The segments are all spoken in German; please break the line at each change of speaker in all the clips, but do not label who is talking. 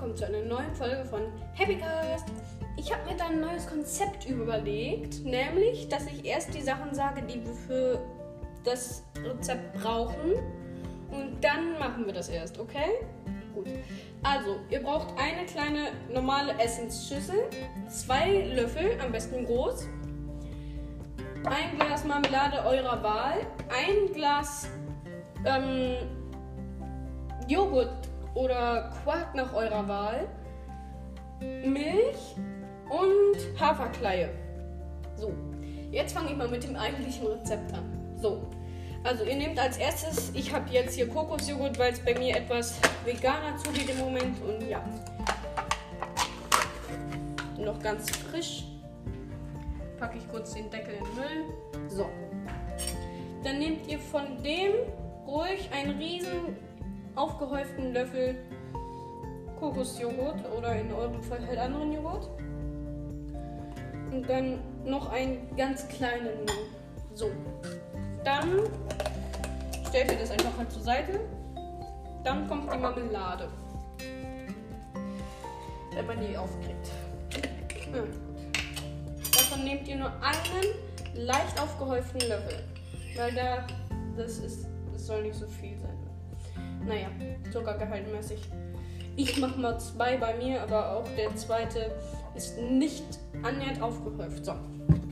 willkommen zu einer neuen Folge von Happycast. Ich habe mir da ein neues Konzept überlegt, nämlich, dass ich erst die Sachen sage, die wir für das Rezept brauchen und dann machen wir das erst, okay? Gut. Also, ihr braucht eine kleine normale Essensschüssel, zwei Löffel, am besten groß, ein Glas Marmelade eurer Wahl, ein Glas ähm, Joghurt oder Quark nach eurer Wahl, Milch und Haferkleie. So, jetzt fange ich mal mit dem eigentlichen Rezept an. So, also ihr nehmt als erstes, ich habe jetzt hier Kokosjoghurt, weil es bei mir etwas veganer zugeht im Moment und ja. Noch ganz frisch. Packe ich kurz den Deckel in den Müll. So. Dann nehmt ihr von dem ruhig einen riesen aufgehäuften Löffel Kokosjoghurt oder in eurem Fall halt anderen Joghurt. Und dann noch einen ganz kleinen. So. Dann stellt ihr das einfach halt zur Seite. Dann kommt die Marmelade. Wenn man die aufkriegt. Davon nehmt ihr nur einen leicht aufgehäuften Löffel. Weil da, das ist, das soll nicht so viel sein. Naja, Zuckergehaltmäßig. Ich mache mal zwei bei mir, aber auch der zweite ist nicht annähernd aufgehäuft. So,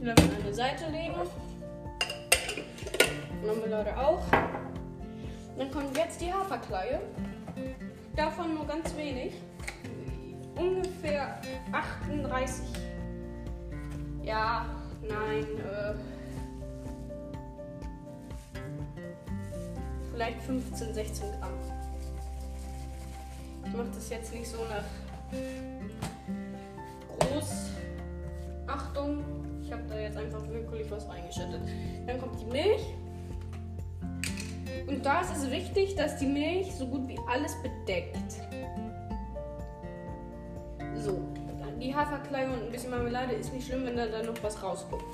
Löffel an die Seite legen. Marmelade auch. Dann kommt jetzt die Haferkleie. Davon nur ganz wenig. Ungefähr 38. Ja, nein, äh, vielleicht 15, 16 Gramm. Ich mache das jetzt nicht so nach Großachtung. Ich habe da jetzt einfach willkürlich was reingeschüttet. Dann kommt die Milch. Und da ist es wichtig, dass die Milch so gut wie alles bedeckt. So, die Haferkleie und ein bisschen Marmelade ist nicht schlimm, wenn da dann noch was rauskommt.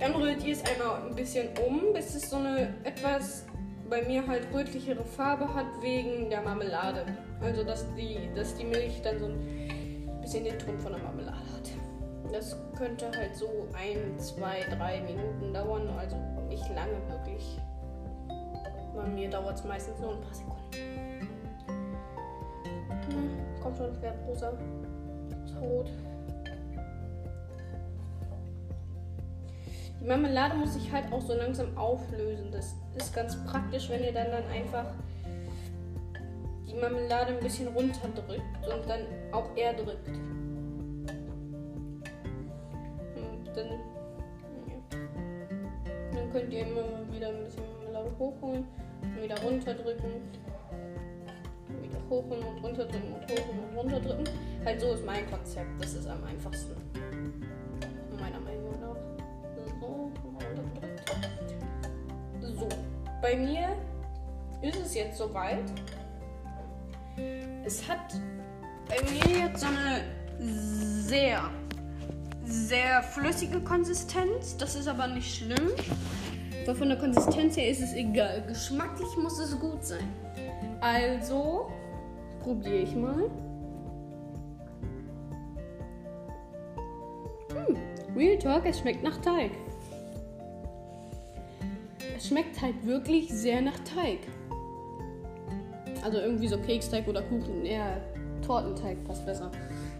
Dann rührt ihr es einmal ein bisschen um, bis es so eine etwas bei mir halt rötlichere Farbe hat wegen der Marmelade. Also dass die, dass die Milch dann so ein bisschen den Ton von der Marmelade hat. Das könnte halt so ein, zwei, drei Minuten dauern, also nicht lange wirklich. Bei mir dauert es meistens nur ein paar Sekunden. Hm, kommt schon, es wird rosa. Ist rot. Die Marmelade muss sich halt auch so langsam auflösen. Das ist ganz praktisch, wenn ihr dann, dann einfach die Marmelade ein bisschen runterdrückt und dann auch er drückt. Und dann, ja. dann könnt ihr immer wieder ein bisschen Marmelade hochholen und wieder runterdrücken. Wieder hochholen und runterdrücken und hochholen und runterdrücken. Halt so ist mein Konzept. Das ist am einfachsten. Bei mir ist es jetzt soweit. Es hat bei mir jetzt so eine sehr, sehr flüssige Konsistenz. Das ist aber nicht schlimm. Weil von der Konsistenz her ist es egal. Geschmacklich muss es gut sein. Also probiere ich mal. Hm, Real Talk, es schmeckt nach Teig. Es schmeckt halt wirklich sehr nach Teig. Also irgendwie so Keksteig oder Kuchen. Eher Tortenteig passt besser.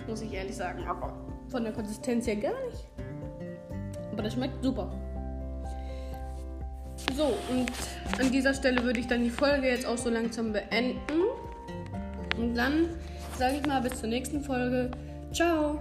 Muss ich ehrlich sagen. Aber von der Konsistenz her gar nicht. Aber das schmeckt super. So, und an dieser Stelle würde ich dann die Folge jetzt auch so langsam beenden. Und dann sage ich mal bis zur nächsten Folge. Ciao!